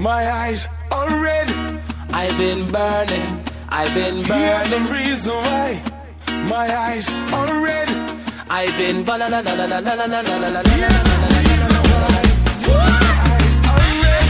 My eyes are red. I've been burning. I've been You're the reason why. My eyes are red. I've been ba la la la la la la la la la la la You're the reason why. My eyes are red.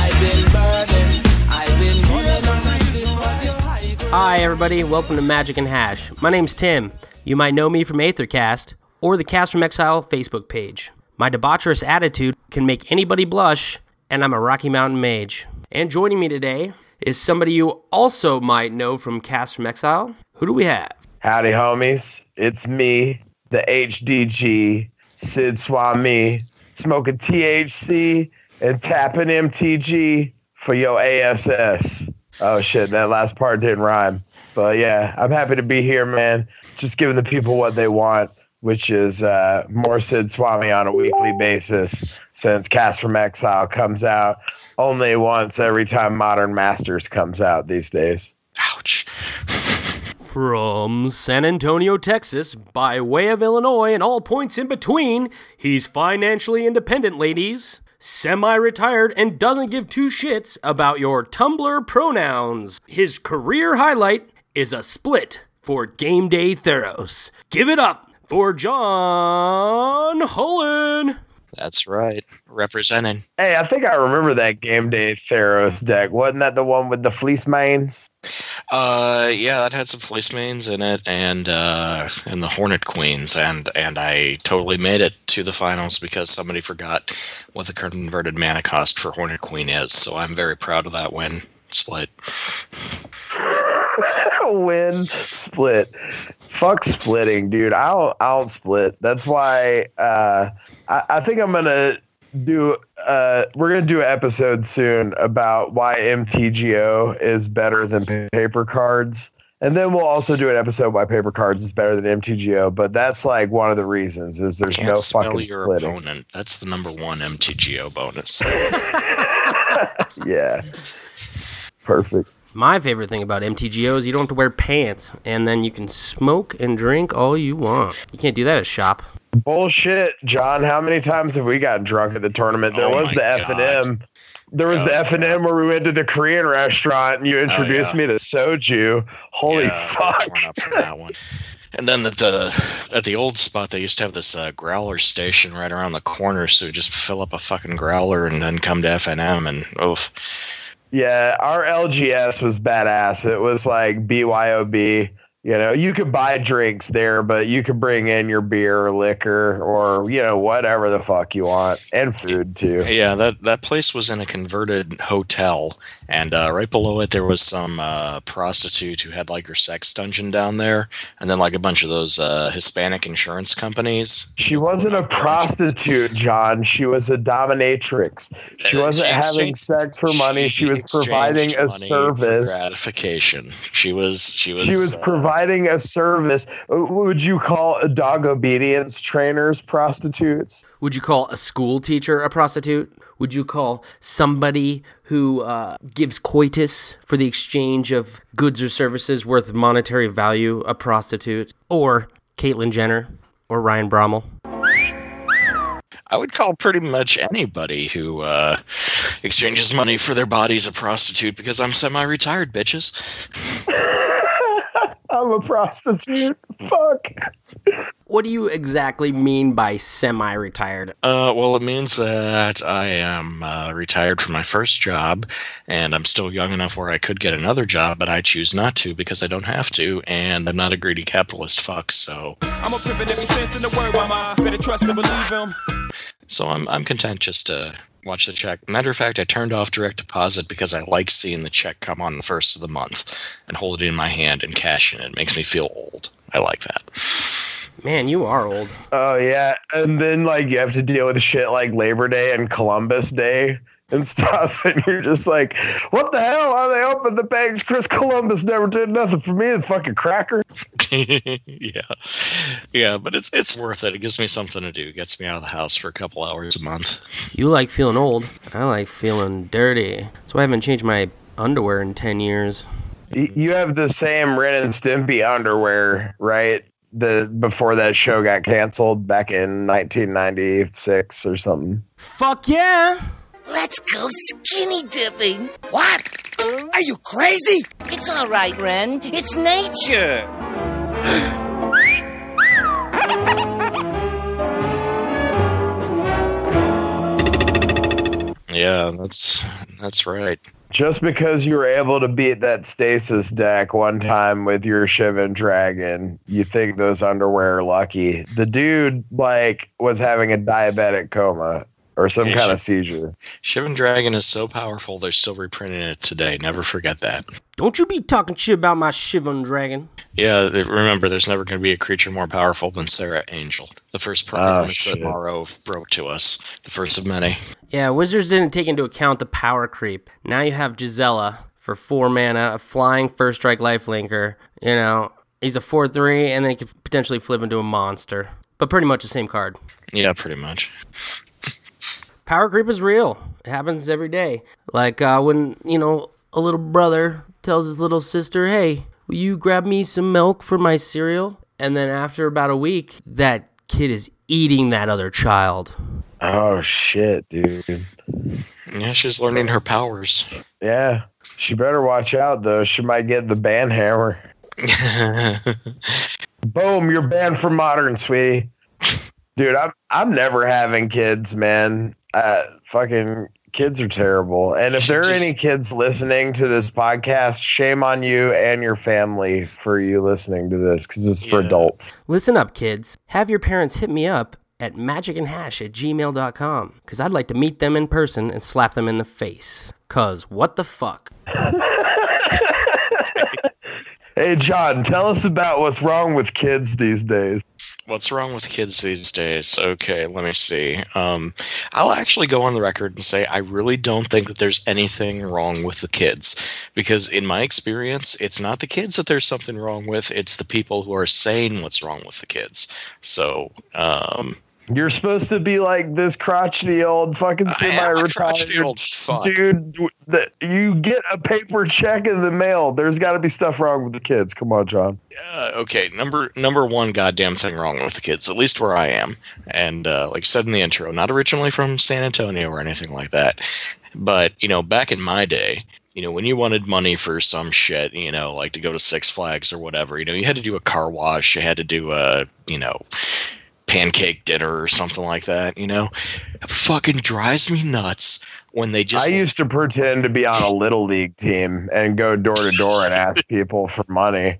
I've been burning. I've been burning. the reason why. Hi, everybody. Welcome to Magic and Hash. My name's Tim. You might know me from Aethercast or the Cast from Exile Facebook page. My debaucherous attitude can make anybody blush, and I'm a Rocky Mountain mage. And joining me today is somebody you also might know from Cast from Exile. Who do we have? Howdy, homies. It's me, the HDG, Sid Swami, smoking THC and tapping MTG for your ASS. Oh, shit, that last part didn't rhyme. But yeah, I'm happy to be here, man. Just giving the people what they want, which is uh, more Sid Swami on a weekly basis since Cast from Exile comes out only once every time Modern Masters comes out these days. Ouch. From San Antonio, Texas, by way of Illinois and all points in between, he's financially independent, ladies, semi retired, and doesn't give two shits about your Tumblr pronouns. His career highlight is a split for Game Day Theros. Give it up for John Hullen. That's right. Representing. Hey, I think I remember that game day Theros deck. Wasn't that the one with the Fleecemanes? Uh yeah, that had some Fleecemanes in it and uh and the Hornet Queens and and I totally made it to the finals because somebody forgot what the converted mana cost for Hornet Queen is. So I'm very proud of that win split. Win split. Fuck splitting, dude. I don't. I don't split. That's why. Uh, I, I think I'm gonna do. Uh, we're gonna do an episode soon about why MTGO is better than paper cards. And then we'll also do an episode why paper cards is better than MTGO, but that's like one of the reasons is there's no spell fucking your splitting. opponent. That's the number one MTGO bonus. Yeah. Perfect. My favorite thing about MTGO is you don't have to wear pants, and then you can smoke and drink all you want. You can't do that at shop. Bullshit, John. How many times have we gotten drunk at the tournament? There Oh was the F and M. There was the Oh, F and M where we went to the Korean restaurant and you introduced yeah. me to soju. Holy Yeah, fuck! up from that one. And then at the at the old spot, they used to have this uh, growler station right around the corner, so you just fill up a fucking growler and then come to FNM and oof. Yeah, our LGS was badass. It was like BYOB. You know, you could buy drinks there, but you could bring in your beer or liquor or you know whatever the fuck you want, and food too. Yeah, that that place was in a converted hotel, and uh, right below it there was some uh, prostitute who had like her sex dungeon down there, and then like a bunch of those uh, Hispanic insurance companies. She wasn't a prostitute, John. She was a dominatrix. She Uh, wasn't she having sex for money. She was providing a service. gratification. She was she was She was uh, providing a service. Would you call a dog obedience trainers prostitutes? Would you call a school teacher a prostitute? Would you call somebody who uh, gives coitus for the exchange of goods or services worth monetary value a prostitute? Or Caitlyn Jenner? Or Ryan Brommel? I would call pretty much anybody who uh, exchanges money for their bodies a prostitute because I'm semi-retired, bitches. I'm a prostitute. Fuck. What do you exactly mean by semi retired? Uh, well, it means that I am uh, retired from my first job, and I'm still young enough where I could get another job, but I choose not to because I don't have to, and I'm not a greedy capitalist fuck. So, I'm a pimp in every sense in the word, mama. Better trust and believe him. So I'm I'm content just to watch the check. Matter of fact, I turned off direct deposit because I like seeing the check come on the first of the month and hold it in my hand and cash in it. It makes me feel old. I like that. Man, you are old. Oh yeah, and then like you have to deal with shit like Labor Day and Columbus Day and stuff, and you're just like, what the hell? Are they open the banks? Chris Columbus never did nothing for me. The fucking cracker. yeah, yeah, but it's it's worth it. It gives me something to do. It gets me out of the house for a couple hours a month. You like feeling old. I like feeling dirty. That's why I haven't changed my underwear in 10 years. You have the same Ren and Stimpy underwear, right? The before that show got canceled back in 1996 or something. Fuck yeah! Let's go skinny dipping. What? Are you crazy? It's all right, Ren. It's nature. Yeah, that's that's right. Just because you were able to beat that stasis deck one time with your Shivan Dragon, you think those underwear are lucky. The dude, like, was having a diabetic coma or some Yeah, kind of shit. seizure. Shivan Dragon is so powerful, they're still reprinting it today. Never forget that. Don't you be talking shit about my Shivan dragon. Yeah, th- remember, there's never going to be a creature more powerful than Serra Angel, the first promise oh, that. Morrow broke to us, the first of many. Yeah, Wizards didn't take into account the power creep. Now you have Gisela for four mana, a flying first strike lifelinker. You know, he's a 4 3, and then he could potentially flip into a monster. But pretty much the same card. Yeah, pretty much. Power creep is real. It happens every day. Like uh, when, you know, a little brother tells his little sister, hey, will you grab me some milk for my cereal? And then after about a week, that kid is eating that other child. Oh, shit, dude. Yeah, she's learning her powers. Yeah. She better watch out, though. She might get the ban hammer. Boom, you're banned from modern, sweetie. Dude, I'm I'm never having kids, man. Uh, fucking kids are terrible. And if should there are just- any kids listening to this podcast, shame on you and your family for you listening to this because it's for adults. Listen up, kids. Have your parents hit me up at magicandhash at gmail.com because I'd like to meet them in person and slap them in the face. Because what the fuck? Hey, John, tell us about what's wrong with kids these days. What's wrong with kids these days? Okay, let me see. Um, I'll actually go on the record and say I really don't think that there's anything wrong with the kids. Because in my experience, it's not the kids that there's something wrong with, it's the people who are saying what's wrong with the kids. So, um, You're supposed to be like this crotchety old fucking semi-retired dude. That you get a paper check in the mail. There's got to be stuff wrong with the kids. Come on, John. Uh, okay, number number one goddamn thing wrong with the kids, at least where I am, and uh, like said in the intro, not originally from San Antonio or anything like that, but you know, back in my day, you know, when you wanted money for some shit, you know, like to go to Six Flags or whatever, you know, you had to do a car wash, you had to do a, you know, pancake dinner or something like that, you know, it fucking drives me nuts when they just I used to pretend to be on a little league team and go door to door and ask people for money.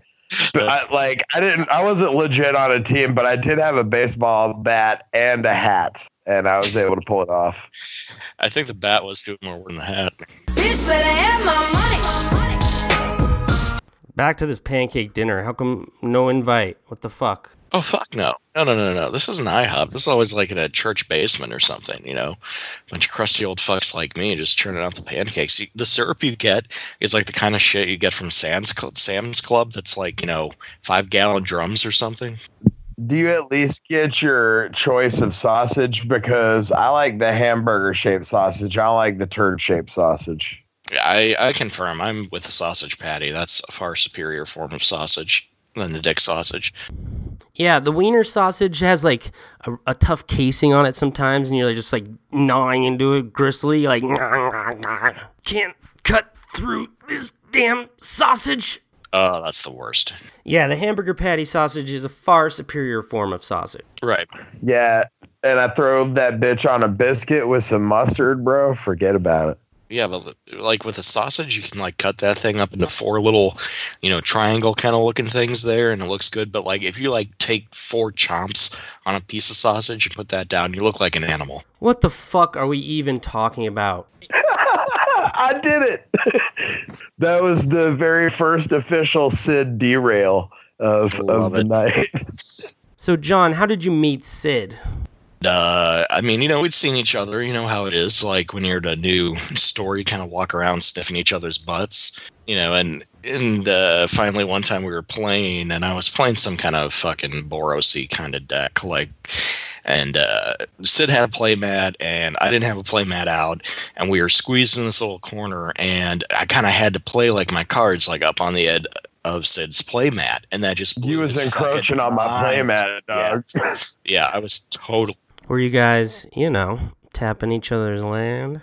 But I, like I didn't, I wasn't legit on a team, but I did have a baseball bat and a hat, and I was able to pull it off. I think the bat was doing more than the hat. Bitch better have my money. Back to this pancake dinner. How come no invite? What the fuck? Oh fuck no. No no no no. This isn't IHOP. This is always like in a church basement or something, you know. bunch of crusty old fucks like me just turning out the pancakes. The syrup you get is like the kind of shit you get from Sam's Club, Sam's Club that's like, you know, five gallon drums or something. Do you at least get your choice of sausage? Because I like the hamburger shaped sausage. I like the turd shaped sausage. I, I confirm I'm with the sausage patty. That's a far superior form of sausage than the dick sausage. Yeah, the wiener sausage has like a, a tough casing on it sometimes, and you're just like gnawing into it gristly, like can't cut through this damn sausage. Oh, that's the worst. Yeah, the hamburger patty sausage is a far superior form of sausage. Right. Yeah, and I throw that bitch on a biscuit with some mustard, bro. Forget about it. Yeah, but like with a sausage, you can like cut that thing up into four little, you know, triangle kind of looking things there, and it looks good. But like if you like take four chomps on a piece of sausage and put that down, you look like an animal. What the fuck are we even talking about? I did it. that was the very first official Sid derail of, of the it. night. So, John, how did you meet Sid? Uh, I mean, you know, we'd seen each other. You know how it is. Like when you're at a new store, you kind of walk around sniffing each other's butts. You know, and and uh, finally one time we were playing, and I was playing some kind of fucking Borosy kind of deck, like. And uh, Sid had a play mat, and I didn't have a play mat out, and we were squeezed in this little corner, and I kind of had to play like my cards like up on the edge of Sid's play mat, and that just He was encroaching on my playmat, dog. Yeah, I was totally. Were you guys, you know, tapping each other's land?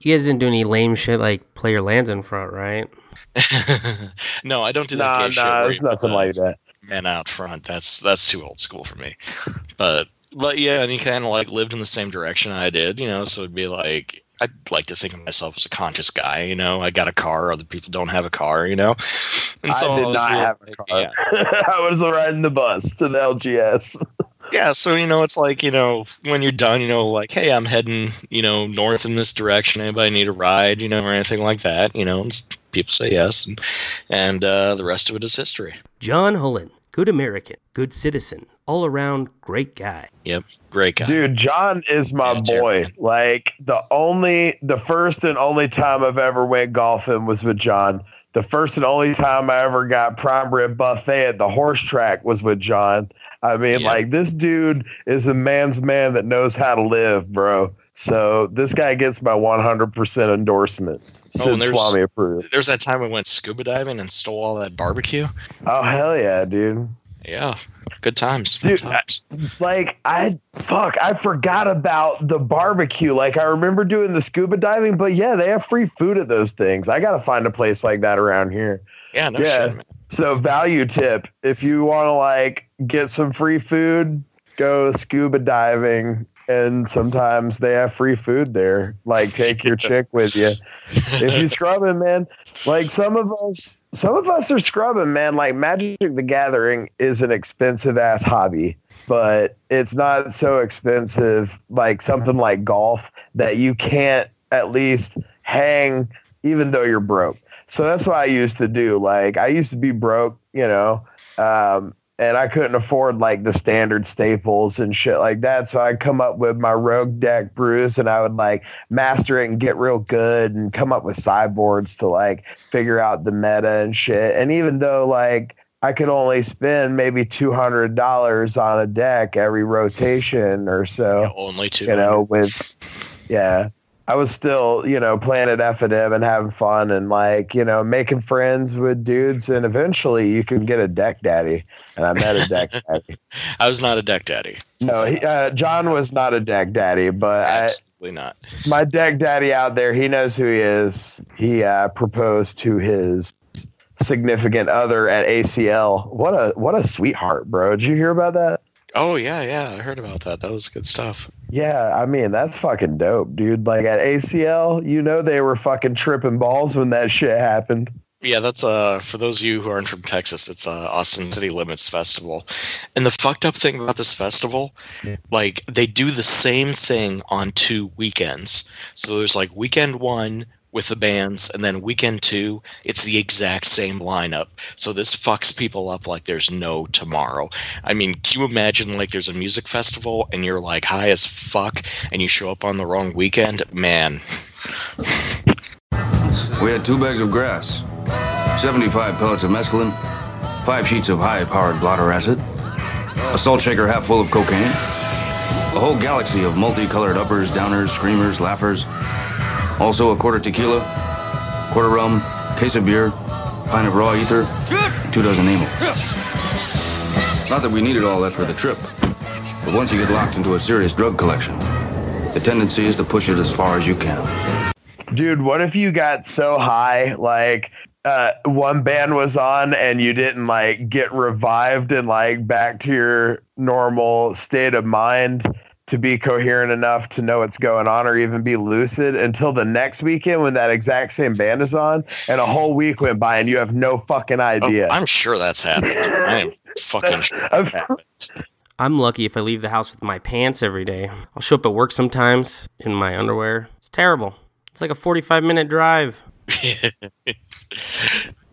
You guys didn't do any lame shit like play your lands in front, right? no, I don't do that Nah, gay shit. nah, where it's nothing like that. Men out front. That's that's too old school for me. But but yeah, and he kind of like lived in the same direction I did, you know. So it'd be like I'd like to think of myself as a conscious guy, you know. I got a car, other people don't have a car, you know. And I did was not really have a car. Yeah, I was riding the bus to the LGS. yeah, so you know, it's like you know, when you're done, you know, like, hey, I'm heading, you know, north in this direction. Anybody need a ride, you know, or anything like that? You know, and people say yes, and, and uh, the rest of it is history. John Hullen, good American, good citizen, all around great guy. Yep, great guy. Dude, John is my Yeah, boy. Jeremy. Like the only, the first and only time I've ever went golfing was with John. The first and only time I ever got prime rib buffet at the horse track was with John. I mean, Yeah. like this dude is a man's man that knows how to live, bro. So this guy gets my 100% endorsement. Oh, Sid and there's- Swami approved. There's that time we went scuba diving and stole all that barbecue. Oh hell yeah, dude. Yeah, good times. Good Dude, I- like I fuck, I forgot about the barbecue. Like I remember doing the scuba diving, but yeah, they have free food at those things. I gotta find a place like that around here. yeah, no yeah. shit, man. So value tip: if you want to like get some free food, go scuba diving. And sometimes they have free food there. Like take your chick with you. If you scrubbing, man, like some of us, some of us are scrubbing, man. Like Magic the Gathering is an expensive ass hobby, but it's not so expensive like something like golf that you can't at least hang even though you're broke. So that's what I used to do. Like I used to be broke, you know, um, and I couldn't afford like the standard staples and shit like that. So I'd come up with my rogue deck brews and I would like master it and get real good and come up with sideboards to like figure out the meta and shit. And even though like I could only spend maybe two hundred dollars on a deck every rotation or so Only two. you know, with yeah. I was still, you know, playing at F and M and having fun and like, you know, making friends with dudes and eventually you can get a deck daddy. And I met a deck daddy. I was not a deck daddy. No, he, uh, John was not a deck daddy, but I, Absolutely not. my deck daddy out there, he knows who he is. He uh, proposed to his significant other at ACL. What a what a sweetheart, bro. Did you hear about that? Oh yeah, yeah. I heard about that. That was good stuff. Yeah, I mean that's fucking dope, dude. Like at ACL, you know they were fucking tripping balls when that shit happened. Yeah, that's uh for those of you who aren't from Texas, it's uh Austin City Limits Festival. And the fucked up thing about this festival, like they do the same thing on two weekends. So there's like weekend 1 with the bands and then weekend 2, it's the exact same lineup. So this fucks people up like there's no tomorrow. I mean, can you imagine like there's a music festival and you're like high as fuck and you show up on the wrong weekend? Man, We had two bags of grass, 75 pellets of mescaline, five sheets of high powered blotter acid, a salt shaker half full of cocaine, a whole galaxy of multicolored uppers, downers, screamers, laughers, also a quarter tequila, quarter rum, case of beer, pint of raw ether, two dozen amyl. Not that we needed all that for the trip, but once you get locked into a serious drug collection, the tendency is to push it as far as you can. Dude, what if you got so high like uh, one band was on and you didn't like get revived and like back to your normal state of mind to be coherent enough to know what's going on or even be lucid until the next weekend when that exact same band is on and a whole week went by and you have no fucking Oh, idea. I'm sure that's happened. I am fucking sure I've- happened. I'm lucky if I leave the house with my pants every day. I'll show up at work sometimes in my underwear. It's terrible. It's like a 45 minute drive.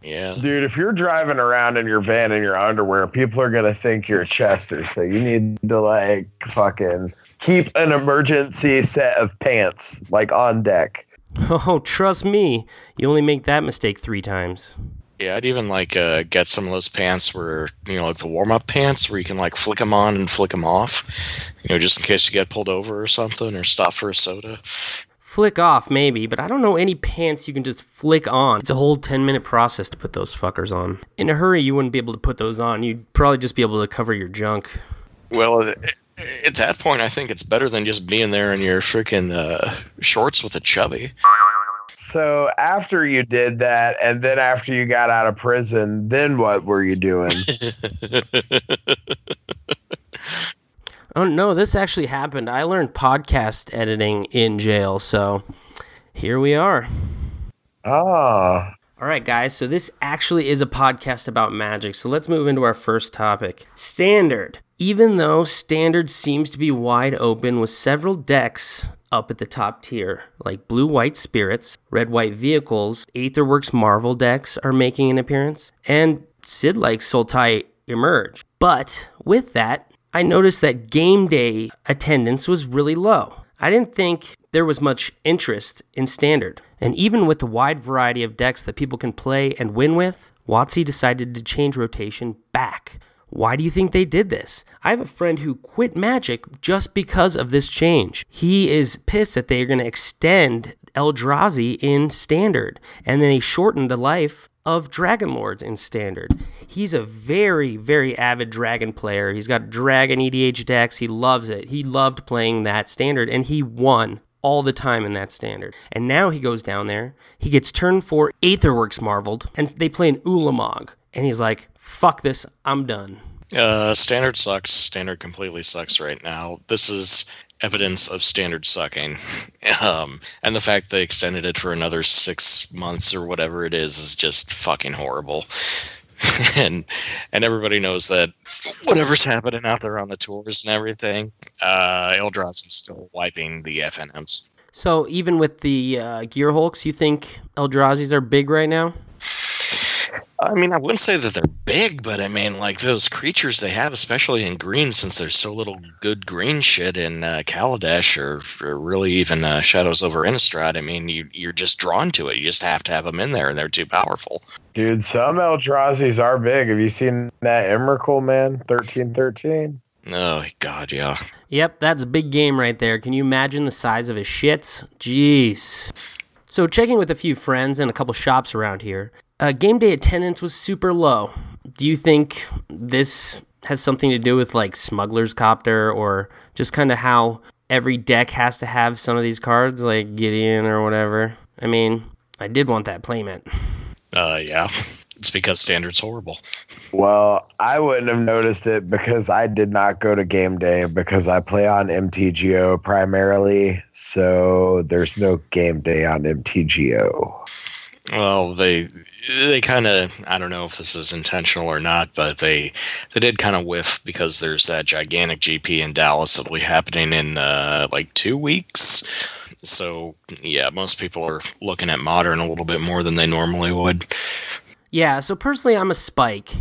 Yeah. Dude, if you're driving around in your van in your underwear, people are gonna think you're a Chester. So you need to like fucking keep an emergency set of pants like on deck. Oh, trust me, you only make that mistake three times. Yeah, I'd even like uh, get some of those pants where you know, like the warm up pants where you can like flick them on and flick them off, you know, just in case you get pulled over or something or stop for a soda. Flick off, maybe, but I don't know any pants you can just flick on. It's a whole 10 minute process to put those fuckers on. In a hurry, you wouldn't be able to put those on. You'd probably just be able to cover your junk. Well, At that point, I think it's better than just being there in your freaking uh, shorts with a chubby. So after you did that, and then after you got out of prison, then what were you doing? Oh no, this actually happened. I learned podcast editing in jail, so here we are. Ah, All right, guys, so this actually is a podcast about magic. So let's move into our first topic Standard. Even though Standard seems to be wide open with several decks up at the top tier, like Blue White Spirits, Red White Vehicles, Aetherworks Marvel decks are making an appearance, and Sid like Sultai emerge. But with that, I noticed that game day attendance was really low. I didn't think there was much interest in standard. And even with the wide variety of decks that people can play and win with, WotC decided to change rotation back. Why do you think they did this? I have a friend who quit Magic just because of this change. He is pissed that they are going to extend Eldrazi in Standard, and then they shortened the life of Dragon Lords in Standard. He's a very, very avid Dragon player. He's got Dragon EDH decks. He loves it. He loved playing that Standard, and he won all the time in that standard. And now he goes down there, he gets turn four Aetherworks Marveled, and they play an Ulamog. And he's like, fuck this, I'm done. Uh, standard sucks. Standard completely sucks right now. This is evidence of standard sucking. Um, and the fact they extended it for another six months or whatever it is is just fucking horrible. and and everybody knows that whatever's happening out there on the tours and everything, uh, Eldrazi's still wiping the FNMs. So even with the uh, Gear Hulks, you think Eldrazi's are big right now? I mean, I wouldn't say that they're big, but I mean, like those creatures they have, especially in green, since there's so little good green shit in uh, Kaladesh or, or really even uh, Shadows over Innistrad. I mean, you, you're just drawn to it. You just have to have them in there, and they're too powerful. dude, some Eldrazi's are big. Have you seen that Emrakul man? Thirteen thirteen. Oh God, yeah. Yep, that's a big game right there. Can you imagine the size of his shits? Jeez. So, checking with a few friends and a couple shops around here, uh, game day attendance was super low. Do you think this has something to do with like Smuggler's Copter or just kind of how every deck has to have some of these cards, like Gideon or whatever? I mean, I did want that playmat. Uh, yeah. It's because standard's horrible. Well, I wouldn't have noticed it because I did not go to game day because I play on MTGO primarily. So there's no game day on MTGO. Well, they they kind of I don't know if this is intentional or not, but they they did kind of whiff because there's that gigantic GP in Dallas that'll be happening in uh, like two weeks. So yeah, most people are looking at modern a little bit more than they normally would. Yeah, so personally, I'm a spike.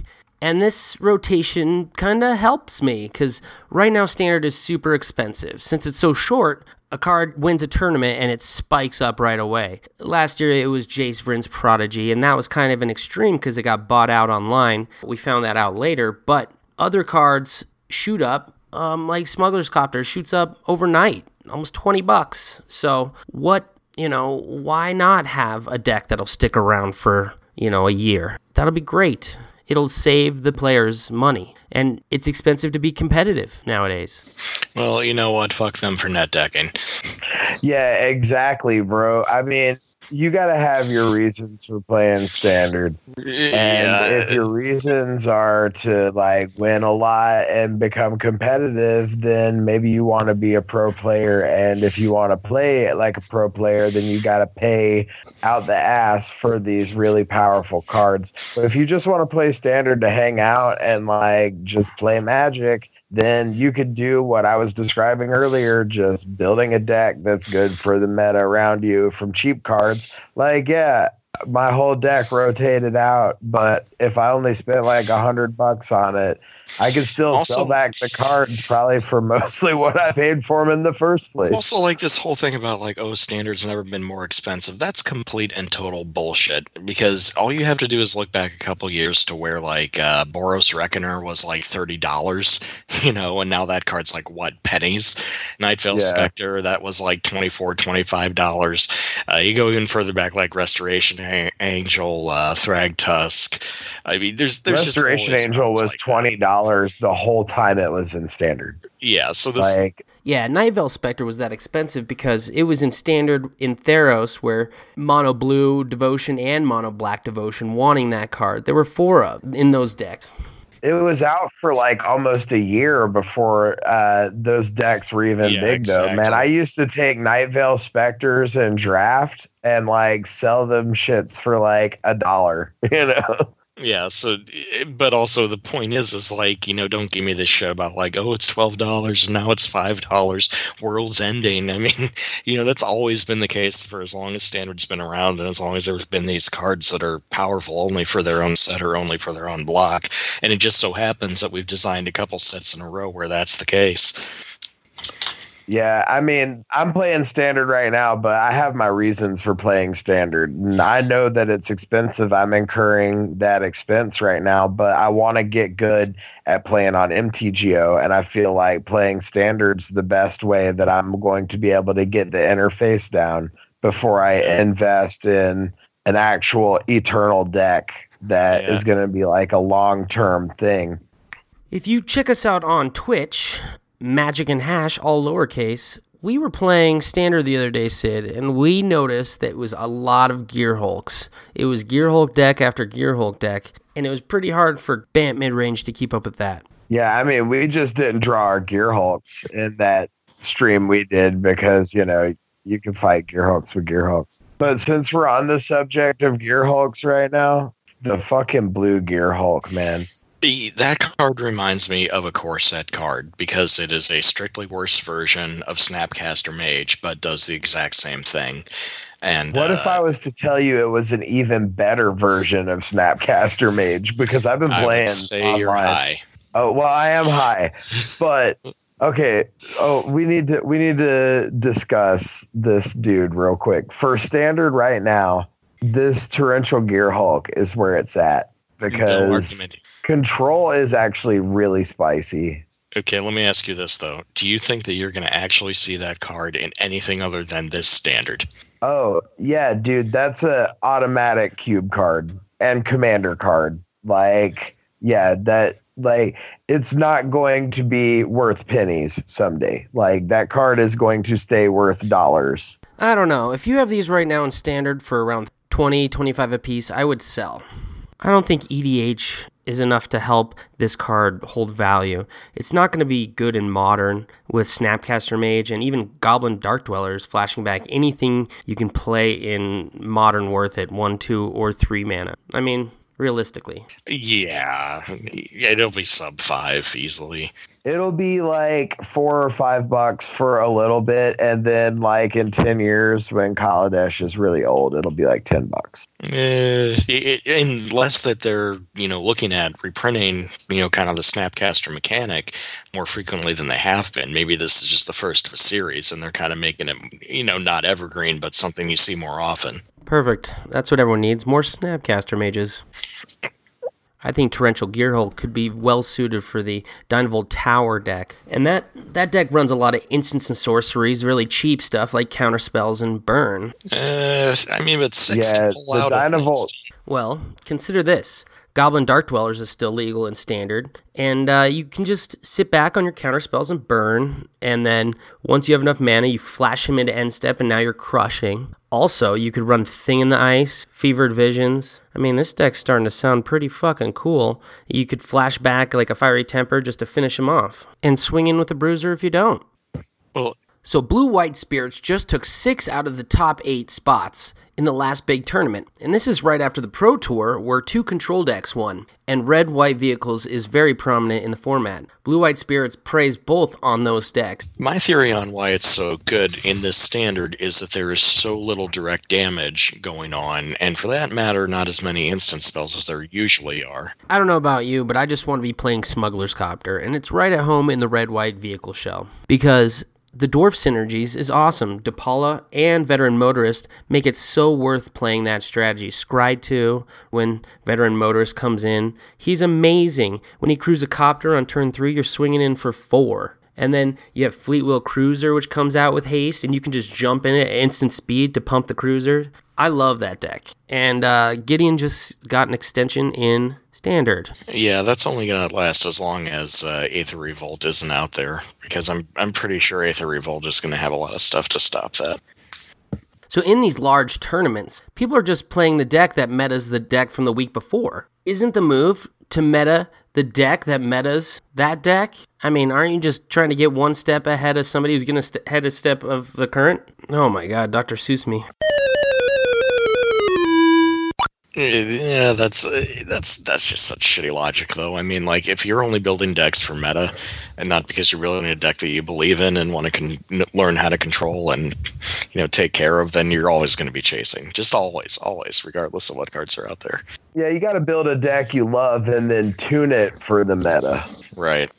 And this rotation kind of helps me because right now, standard is super expensive. Since it's so short, a card wins a tournament and it spikes up right away. Last year, it was Jace Vryn's Prodigy, and that was kind of an extreme because it got bought out online. We found that out later, but other cards shoot up, um, like Smuggler's Copter shoots up overnight, almost 20 bucks. So, what, you know, why not have a deck that'll stick around for you know, a year. That'll be great. It'll save the players money. And it's expensive to be competitive nowadays. Well, you know what? Fuck them for net decking. Yeah, exactly, bro. I mean, you got to have your reasons for playing standard. And yeah, if your reasons are to like win a lot and become competitive, then maybe you want to be a pro player. And if you want to play like a pro player, then you got to pay out the ass for these really powerful cards. But if you just want to play standard to hang out and like just play magic, then you could do what I was describing earlier, just building a deck that's good for the meta around you from cheap cards. Like, yeah, my whole deck rotated out, but if I only spent like a hundred bucks on it, I could still Also- sell back the cards probably for mostly what I paid for them in the first place. Also, like this whole thing about like, oh, standards never been more expensive. That's complete and total bullshit. Because all you have to do is look back a couple years to where like uh, Boros Reckoner was like thirty dollars, you know, and now that card's like what pennies. Nightveil Yeah. Spectre that was like 24 25 dollars. Uh, you go even further back, like Restoration A- Angel, uh, Thrag Tusk. I mean, there's there's just Restoration always Angel was like twenty dollars the whole time it was in standard. Yeah, so this Like Yeah, Nightveil Spectre was that expensive because it was in standard in Theros, where Mono Blue Devotion and Mono Black Devotion wanting that card. There were four of in those decks. It was out for like almost a year before uh, those decks were even Yeah, big though. Man. I used to take Nightveil Specters and draft and like sell them shits for like a dollar, you know. Yeah, so eh, but also the point is is like, you know, don't give me this shit about like, oh, it's twelve dollars now it's five dollars. World's ending. I mean, you know, that's always been the case for as long as standard's been around and as long as there's been these cards that are powerful only for their own set or only for their own block. And it just so happens that we've designed a couple sets in a row where that's the case. Yeah, I mean, I'm playing standard right now, but I have my reasons for playing standard. And I know that it's expensive. I'm incurring that expense right now, but I want to get good at playing on MTGO. And I feel like playing standard's the best way that I'm going to be able to get the interface down before I invest in an actual eternal deck that is Yeah. going to be like a long term thing. If you check us out on Twitch, Magic and Hash, all lowercase, we were playing standard the other day, Sid, and we noticed that it was a lot of Gear Hulks. It was Gear Hulk deck after Gear Hulk deck, and it was pretty hard for Bant mid range to keep up with that. Yeah, I mean, we just didn't draw our gear hulks in that stream we did because, you know, you can fight gear hulks with gear hulks. But since we're on the subject of gear hulks right now, the fucking blue gear hulk, man. That card reminds me of a core set card because it is a strictly worse version of Snapcaster Mage, but does the exact same thing. And What if uh, I was to tell you it was an even better version of Snapcaster Mage? Because I've been playing say you're high. Oh well, I am high, but okay. Oh, we need to we need to discuss this dude real quick. For standard right now, this torrential gear Hulk is where it's at No because argument. Control is actually really spicy. Okay, let me ask you this though: Do you think that you're going to actually see that card in anything other than this standard? Oh yeah, dude, that's a automatic cube card and commander card. Like yeah, that like it's not going to be worth pennies someday. Like that card is going to stay worth dollars. I don't know. If you have these right now in standard for around 20, 25 a piece, I would sell. I don't think EDH is enough to help this card hold value. It's not going to be good in modern with Snapcaster Mage and even Goblin Dark Dwellers flashing back anything you can play in modern worth it, one, two, or three mana. I mean, realistically. Yeah, it'll be sub five easily. It'll be like four or five bucks for a little bit, and then like in ten years when Kaladesh is really old, it'll be like ten bucks. Uh, it, unless that they're you know looking at reprinting you know kind of the Snapcaster mechanic more frequently than they have been. Maybe this is just the first of a series, and they're kind of making it you know not evergreen, but something you see more often. Perfect. That's what everyone needs. More Snapcaster mages. I think Torrential Gearhulk could be well suited for the Dynavolt Tower deck. And that, that deck runs a lot of instants and sorceries, really cheap stuff like counterspells and burn. Uh, I mean, but six Yeah, to pull the out. of Dynavolt- Well, consider this. Goblin Dark Dwellers is still legal and standard, and uh, you can just sit back on your counterspells and burn, and then once you have enough mana, you flash him into end step, and now you're crushing. Also, you could run Thing in the Ice, Fevered Visions. I mean, this deck's starting to sound pretty fucking cool. You could flash back like a Fiery Temper just to finish him off, and swing in with a Bruiser if you don't. Well, So Blue White Spirits just took six out of the top eight spots in the last big tournament. And this is right after the Pro Tour, where two control decks won. And Red White Vehicles is very prominent in the format. Blue White Spirits preys both on those decks. My theory on why it's so good in this standard is that there is so little direct damage going on, and for that matter, not as many instant spells as there usually are. I don't know about you, but I just want to be playing Smuggler's Copter, and it's right at home in the Red White Vehicle shell. Because the Dwarf Synergies is awesome. Depala and Veteran Motorist make it so worth playing that strategy. Scry 2, when Veteran Motorist comes in, he's amazing. When he crews a copter on turn 3, you're swinging in for 4. And then you have Fleetwheel Cruiser, which comes out with haste, and you can just jump in it at instant speed to pump the cruiser. I love that deck. And uh, Gideon just got an extension in standard. Yeah, that's only gonna last as long as uh, Aether Revolt isn't out there, because I'm I'm pretty sure Aether Revolt is gonna have a lot of stuff to stop that. So in these large tournaments, people are just playing the deck that metas the deck from the week before. Isn't the move to meta the deck that metas that deck? I mean, aren't you just trying to get one step ahead of somebody who's going to st- head a step of the current? Oh my god, Dr. Seuss me. Yeah, that's uh, that's that's just such shitty logic, though. I mean, like if you're only building decks for meta, and not because you're building a deck that you believe in and want to con- learn how to control and you know take care of, then you're always going to be chasing. Just always, always, regardless of what cards are out there. Yeah, you got to build a deck you love and then tune it for the meta. Right.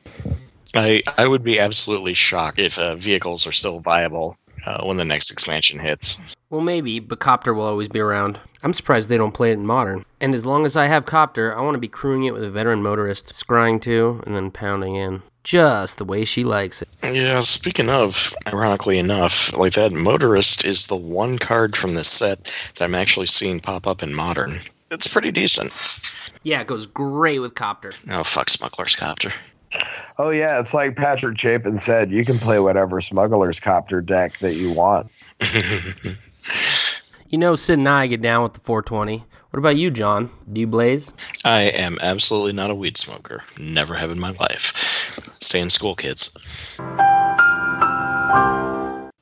I I would be absolutely shocked if uh, vehicles are still viable uh, when the next expansion hits. Well, maybe, but Copter will always be around. I'm surprised they don't play it in modern. And as long as I have Copter, I want to be crewing it with a veteran motorist, scrying to, and then pounding in. Just the way she likes it. Yeah, speaking of, ironically enough, like that motorist is the one card from this set that I'm actually seeing pop up in modern. It's pretty decent. Yeah, it goes great with Copter. Oh fuck, Smuggler's Copter. Oh yeah, it's like Patrick Chapin said. You can play whatever Smuggler's Copter deck that you want. You know, Sid and I get down with the 420. What about you, John? Do you blaze? I am absolutely not a weed smoker. Never have in my life. Stay in school, kids.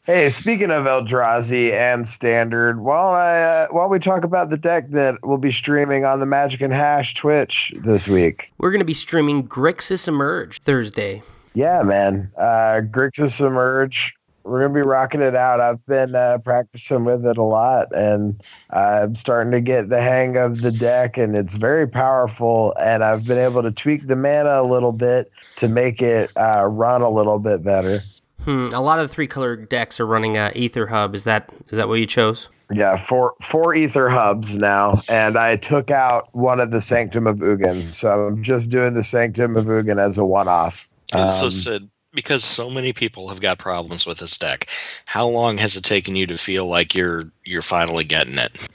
Hey, speaking of Eldrazi and Standard, while I uh, while we talk about the deck that we'll be streaming on the Magic and Hash Twitch this week, We're going to be streaming Grixis Emerge Thursday. yeah, man, uh, Grixis Emerge. We're gonna be rocking it out. I've been uh, practicing with it a lot, and I'm starting to get the hang of the deck, and it's very powerful. And I've been able to tweak the mana a little bit to make it uh, run a little bit better. Hmm, a lot of the three color decks are running uh, Aether Hub. Is that is that what you chose? Yeah, four four Aether Hubs now, and I took out one of the Sanctum of Ugin, so I'm just doing the Sanctum of Ugin as a one-off. And so, Um, Sid, because so many people have got problems with this deck, how long has it taken you to feel like you're you're finally getting it?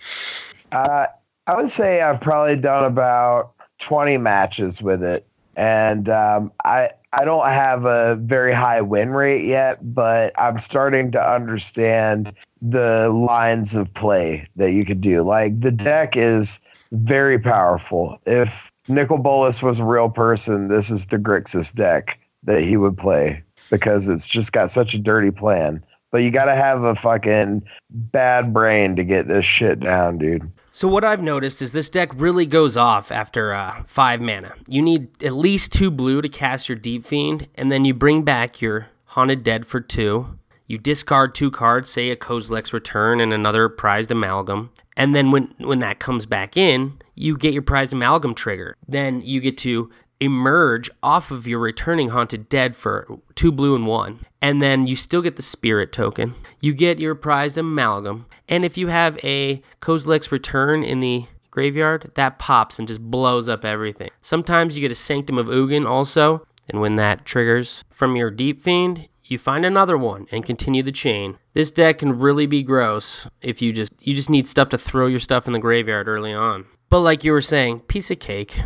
Uh, I would say I've probably done about 20 matches with it, and um, I I don't have a very high win rate yet, but I'm starting to understand the lines of play that you could do. Like the deck is very powerful. If Nicol Bolas was a real person, this is the Grixis deck that he would play because it's just got such a dirty plan. But you got to have a fucking bad brain to get this shit down, dude. So what I've noticed is this deck really goes off after uh, five mana. You need at least two blue to cast your Deep Fiend, and then you bring back your Haunted Dead for two. You discard two cards, say a Kozilek's Return and another Prized Amalgam, and then when when that comes back in, you get your Prized Amalgam trigger. Then you get to emerge off of your returning Haunted Dead for two blue and one. And then you still get the Spirit token. You get your prized Amalgam. And if you have a Kozilek's Return in the graveyard, that pops and just blows up everything. Sometimes you get a Sanctum of Ugin also. And when that triggers from your Deep Fiend, you find another one and continue the chain. This deck can really be gross if you just you just need stuff to throw your stuff in the graveyard early on. But like you were saying, piece of cake.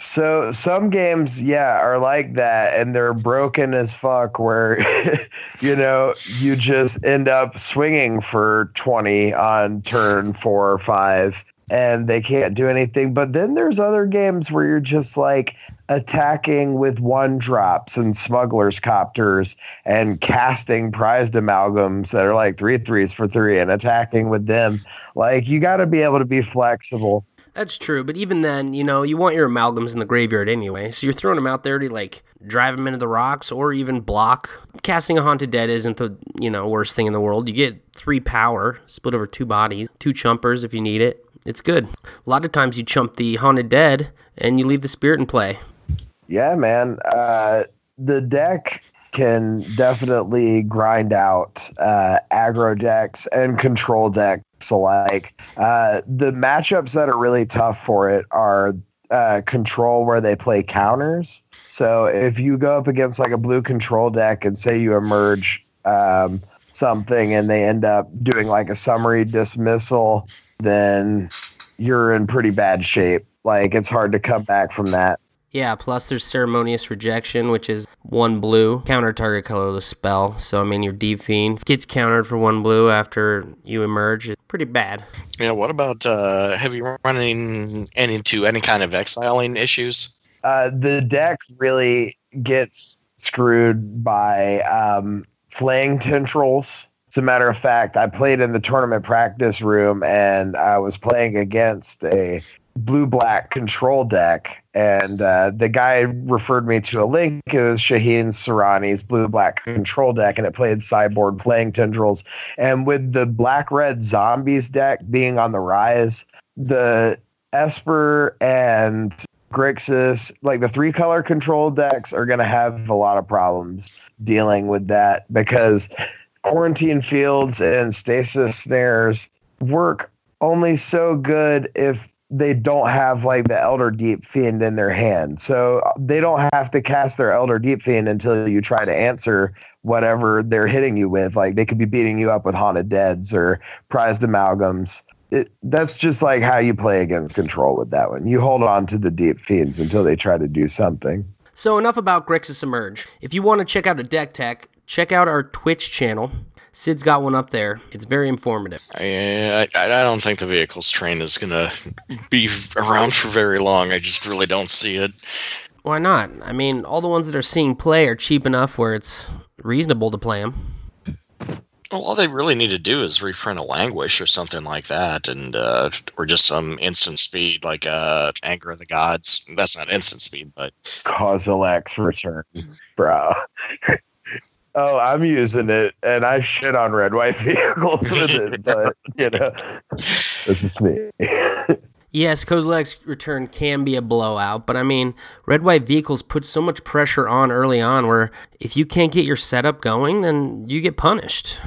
So some games, yeah, are like that, and they're broken as fuck. Where you know you just end up swinging for twenty on turn four or five, and they can't do anything. But then there's other games where you're just like attacking with one drops and smugglers copters and casting prized amalgams that are like three threes for three and attacking with them. Like you got to be able to be flexible. That's true, but even then, you know, you want your amalgams in the graveyard anyway, so you're throwing them out there to like drive them into the rocks or even block. Casting a haunted dead isn't the you know worst thing in the world. You get three power split over two bodies, two chumpers if you need it. It's good. A lot of times you chump the haunted dead and you leave the spirit in play. Yeah, man. Uh, the deck can definitely grind out uh, aggro decks and control decks alike. Uh, the matchups that are really tough for it are uh, control where they play counters. So if you go up against like a blue control deck and say you emerge um, something and they end up doing like a summary dismissal, then you're in pretty bad shape. Like it's hard to come back from that. Yeah, plus there's ceremonious rejection, which is one blue, counter target colorless spell. So I mean your deep fiend gets countered for one blue after you emerge. It's pretty bad. Yeah. What about? Uh, have you run in, into any kind of exiling issues? uh, the deck really gets screwed by um, flaying tendrils. As a matter of fact, I played in the tournament practice room and I was playing against a blue black control deck. And uh, the guy referred me to a link. It was Shaheen Soorani's blue black control deck, and it played sideboard flaying tendrils. And with the black red zombies deck being on the rise, the Esper and Grixis, like the three color control decks, are going to have a lot of problems dealing with that because quarantine fields and stasis snares work only so good if they don't have like the Elder Deep Fiend in their hand. So uh, they don't have to cast their Elder Deep Fiend until you try to answer whatever they're hitting you with. Like they could be beating you up with Haunted Deads or Prized Amalgams it, that's just like how you play against control with that one. You hold on to the deep fiends until they try to do something. So enough about Grixis Emerge. If you want to check out a deck tech, check out our Twitch channel. Sid's got one up there. It's very informative. I, I, I don't think the vehicles train is gonna be around for very long. I just really don't see it. Why not? I mean, all the ones that are seeing play are cheap enough where it's reasonable to play them. Well, all they really need to do is reprint a languish or something like that, and uh, or just some instant speed like uh, Anger of the Gods. That's not instant speed, but Kozilek's Return, bro. oh, I'm using it, and I shit on red white vehicles with it, but you know, this is me. Yes, Kozilek's return can be a blowout, but I mean, red white vehicles put so much pressure on early on where if you can't get your setup going, then you get punished.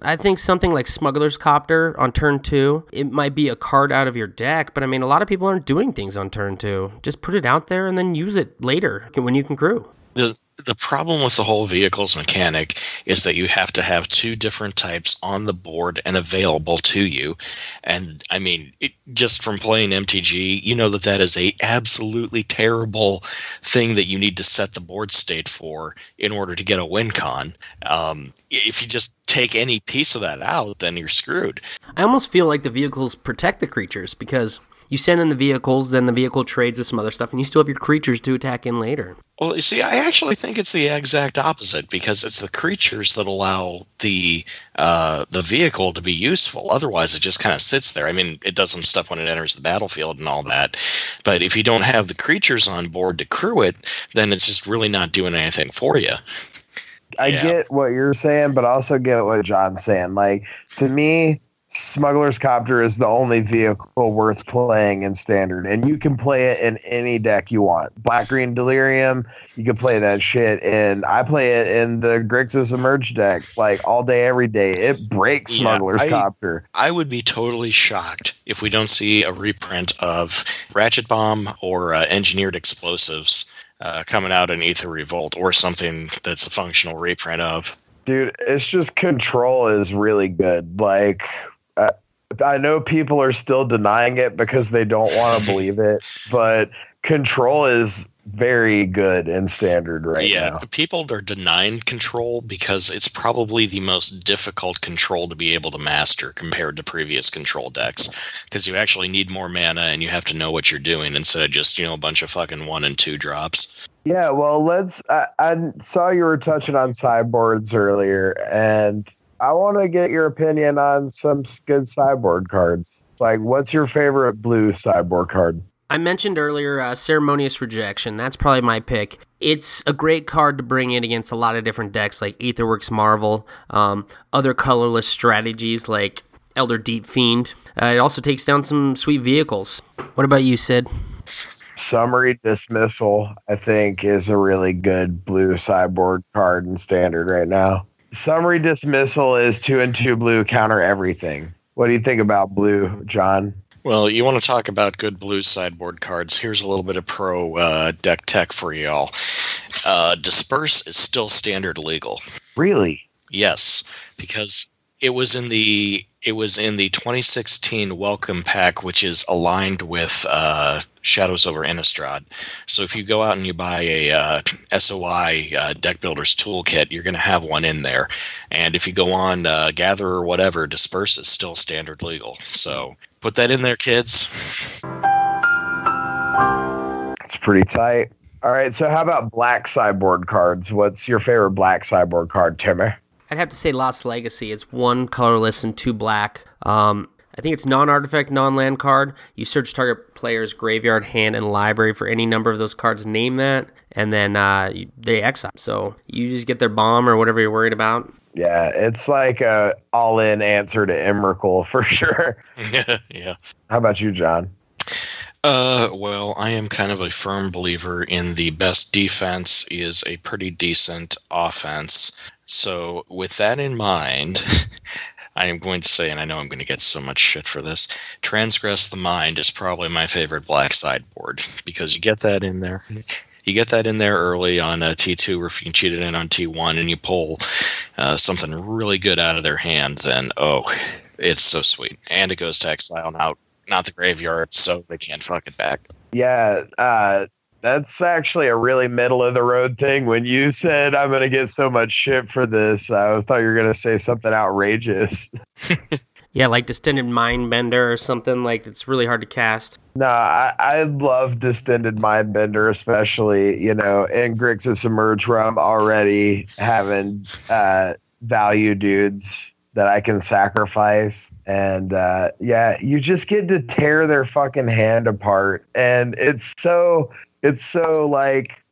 I think something like Smuggler's Copter on turn two, it might be a card out of your deck, but I mean, a lot of people aren't doing things on turn two. Just put it out there and then use it later when you can crew. the the problem with the whole vehicles mechanic is that you have to have two different types on the board and available to you. And i mean it, just from playing mtg you know that that is a absolutely terrible thing that you need to set the board state for in order to get a win con. Um, if you just take any piece of that out then you're screwed. I almost feel like the vehicles protect the creatures because you send in the vehicles, then the vehicle trades with some other stuff, and you still have your creatures to attack in later. Well, you see, I actually think it's the exact opposite because it's the creatures that allow the uh, the vehicle to be useful. Otherwise, it just kind of sits there. I mean, it does some stuff when it enters the battlefield and all that, but if you don't have the creatures on board to crew it, then it's just really not doing anything for you. I Yeah. get what you're saying, but I also get what John's saying. Like to me, Smuggler's Copter is the only vehicle worth playing in standard, and you can play it in any deck you want. Black Green Delirium, you can play that shit, and I play it in the Grixis Emerge deck like all day, every day. It breaks Yeah, Smuggler's I- Copter. I would be totally shocked if we don't see a reprint of Ratchet Bomb or uh, Engineered Explosives uh, coming out in Aether Revolt or something that's a functional reprint of. Dude, it's just control is really good. Like, I know people are still denying it because they don't want to believe it, but control is very good in standard right yeah, now. people are denying control because it's probably the most difficult control to be able to master compared to previous control decks. Because you actually need more mana and you have to know what you're doing instead of just you know a bunch of fucking one and two drops. Yeah, well, let's. I, I saw you were touching on sideboards earlier, and I want to get your opinion on some good sideboard cards. Like, what's your favorite blue sideboard card? I mentioned earlier uh, Ceremonious Rejection. That's probably my pick. It's a great card to bring in against a lot of different decks like Aetherworks Marvel, um, other colorless strategies like Elder Deep Fiend. Uh, it also takes down some sweet vehicles. What about you, Sid? Summary Dismissal, I think, is a really good blue sideboard card in standard right now. Summary Dismissal is two and two blue, counter everything. What do you think about blue, John? Well, you want to talk about good blue sideboard cards? Here's a little bit of pro uh, deck tech for y'all. Uh, Disperse is still standard legal. Really? Yes, because it was in the it was in the 2016 Welcome Pack, which is aligned with uh, Shadows over Innistrad. So if you go out and you buy a uh, SOI uh, Deck Builders Toolkit, you're going to have one in there. And if you go on uh, Gather or whatever, Disperse is still standard legal. So put that in there, kids. It's pretty tight. All right, so how about black sideboard cards? What's your favorite black sideboard card, Timmy? I'd have to say Lost Legacy. It's one colorless and two black. Um, I think it's non-artifact, non-land card. You search target player's graveyard, hand, and library for any number of those cards. Name that, and then uh, you- they exile. So you just get their bomb or whatever you're worried about. Yeah, it's like a all-in answer to Emrakul for sure. yeah. How about you, John? Uh, well, I am kind of a firm believer in the best defense is a pretty decent offense. So, with that in mind, I am going to say, and I know I'm going to get so much shit for this, Transgress the Mind is probably my favorite black sideboard because you get that in there. You get that in there early on T2 or if you can cheat it in on T1 and you pull uh, something really good out of their hand, then oh, it's so sweet. And it goes to exile now, not the graveyard, so they can't fuck it back. Yeah, uh, that's actually a really middle of the road thing. When you said I'm gonna get so much shit for this, I thought you were gonna say something outrageous. Yeah, like Distended Mindbender or something like it's really hard to cast. No, I, I love Distended Mindbender, especially, you know, in Grixis Emerge where I'm already having uh, value dudes that I can sacrifice. And uh, yeah, you just get to tear their fucking hand apart. And it's so, it's so like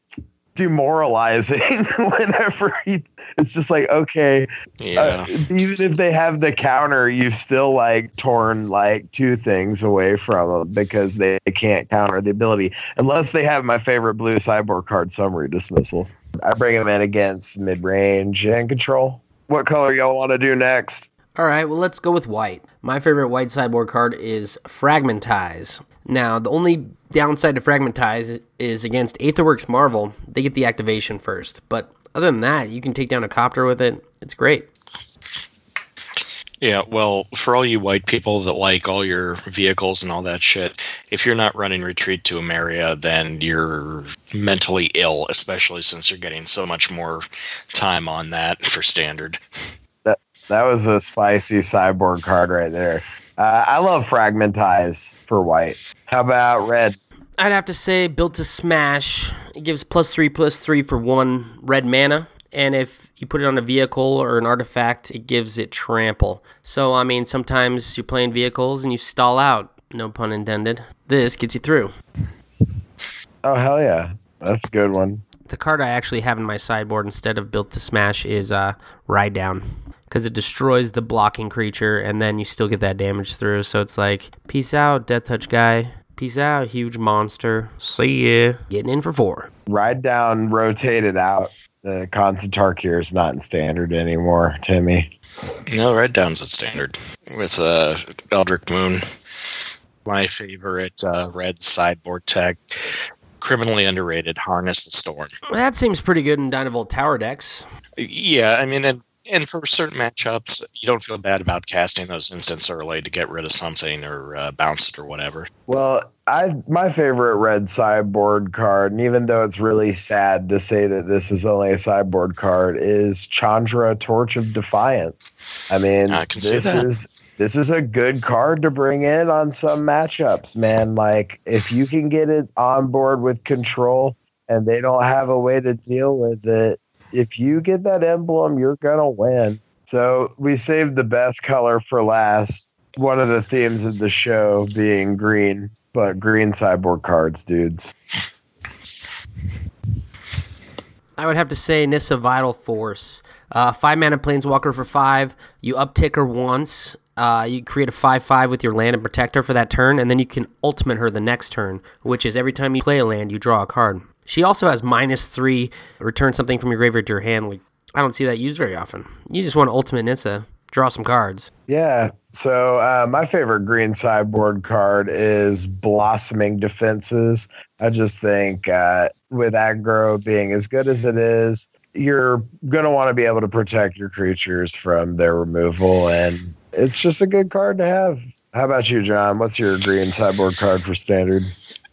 demoralizing whenever you, it's just like, okay, Yeah. uh, even if they have the counter, you've still like torn like two things away from them because they can't counter the ability unless they have my favorite blue sideboard card, summary dismissal. I bring them in against mid range and control. What color y'all want to do next? All right, well, let's go with white. My favorite white sideboard card is Fragmentize. Now, the only downside to Fragmentize is against Aetherworks Marvel, they get the activation first. But other than that, you can take down a copter with it. It's great. Yeah, well, for all you white people that like all your vehicles and all that shit, if you're not running Retreat to Emeria, then you're mentally ill, especially since you're getting so much more time on that for standard. That that was a spicy sideboard card right there. Uh, I love Fragmentize for white. How about red? I'd have to say, built to smash, it gives plus three, plus three for one red mana. And if you put it on a vehicle or an artifact, it gives it trample. So, I mean, sometimes you're playing vehicles and you stall out, no pun intended. This gets you through. Oh, hell yeah. That's a good one. The card I actually have in my sideboard instead of built to smash is uh, Ride Down. Because it destroys the blocking creature and then you still get that damage through. So it's like, peace out, Death Touch guy. Peace out, huge monster. See ya. Getting in for four. Ride down, rotated out. The Constant Tarkir is not in standard anymore, Timmy. No, Red Down's at standard with uh, Eldritch Moon. My favorite uh, red sideboard tech. Criminally underrated, Harness the Storm. That seems pretty good in Dynavolt Tower decks. Yeah, I mean, and, and for certain matchups, you don't feel bad about casting those instants early to get rid of something or uh, bounce it or whatever. Well, I my favorite red sideboard card, and even though it's really sad to say that this is only a sideboard card, is Chandra Torch of Defiance. I mean, I this is this is a good card to bring in on some matchups, man. Like if you can get it on board with control and they don't have a way to deal with it, if you get that emblem, you're gonna win. So we saved the best color for last. One of the themes of the show being green, but green sideboard cards, dudes. I would have to say Nissa Vital Force. Uh, five mana Planeswalker for five. You uptick her once. Uh, you create a 5 5 with your land and protect her for that turn, and then you can ultimate her the next turn, which is every time you play a land, you draw a card. She also has minus three, return something from your graveyard to your hand. Like, I don't see that used very often. You just want ultimate Nissa. draw some cards. Yeah. So uh, my favorite green sideboard card is Blossoming Defenses. I just think uh, with aggro being as good as it is, you're going to want to be able to protect your creatures from their removal, and it's just a good card to have. How about you, John? What's your green sideboard card for standard?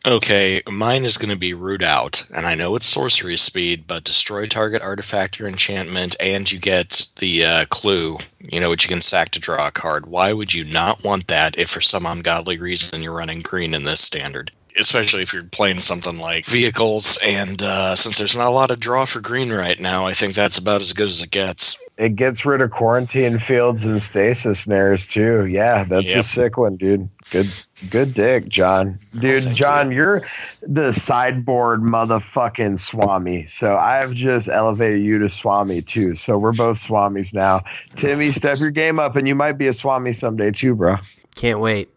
Okay, mine is going to be root out, and I know it's sorcery speed, but destroy target artifact or enchantment, and you get the uh, clue. You know which you can sack to draw a card. Why would you not want that if for some ungodly reason you're running green in this standard? Especially if you're playing something like vehicles, and uh, since there's not a lot of draw for green right now, I think that's about as good as it gets. It gets rid of quarantine fields and stasis snares too. Yeah, that's a sick one, dude. Good, good dick, John. Dude, thank John, you're the sideboard motherfucking Swami. So I've just elevated you to Swami too. So we're both Swamis now. Timmy, step your game up, and you might be a Swami someday too, bro. Can't wait.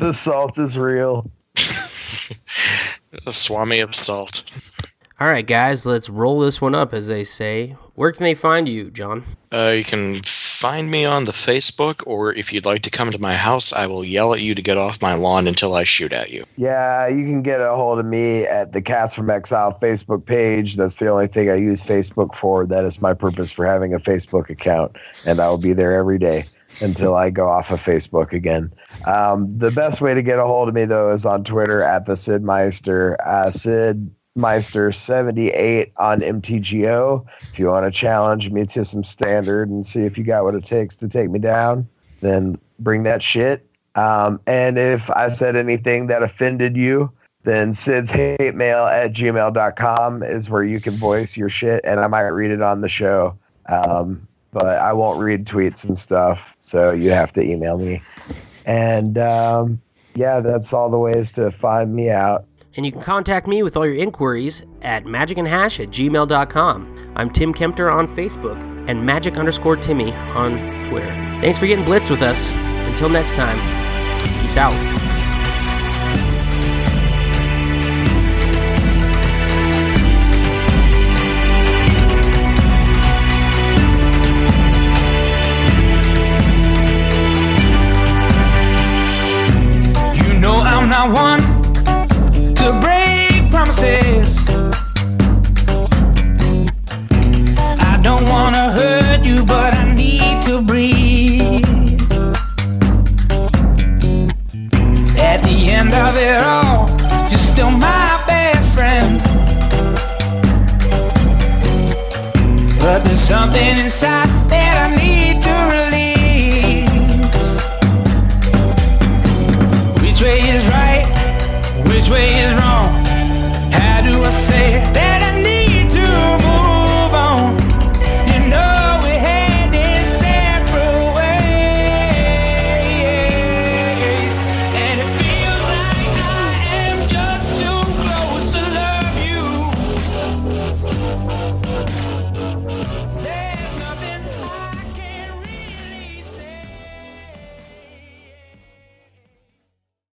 The salt is real. A Swami of Salt. All right, guys, let's roll this one up, as they say. Where can they find you, John? Uh, you can find me on the Facebook, or if you'd like to come to my house, I will yell at you to get off my lawn until I shoot at you. Yeah, you can get a hold of me at the Cats from Exile Facebook page. That's the only thing I use Facebook for. That is my purpose for having a Facebook account, and I will be there every day until I go off of Facebook again. Um, the best way to get a hold of me though is on Twitter at the Sid Meister. Uh, Sid Meister seventy eight on MTGO. If you want to challenge me to some standard and see if you got what it takes to take me down, then bring that shit. Um, and if I said anything that offended you, then Sid's hate mail at gmail.com is where you can voice your shit and I might read it on the show. Um, but I won't read tweets and stuff. So you have to email me. And um, yeah, that's all the ways to find me out. And you can contact me with all your inquiries at magicandhash at gmail.com. I'm Tim Kempter on Facebook and magic underscore Timmy on Twitter. Thanks for getting blitz with us. Until next time, peace out. Know I'm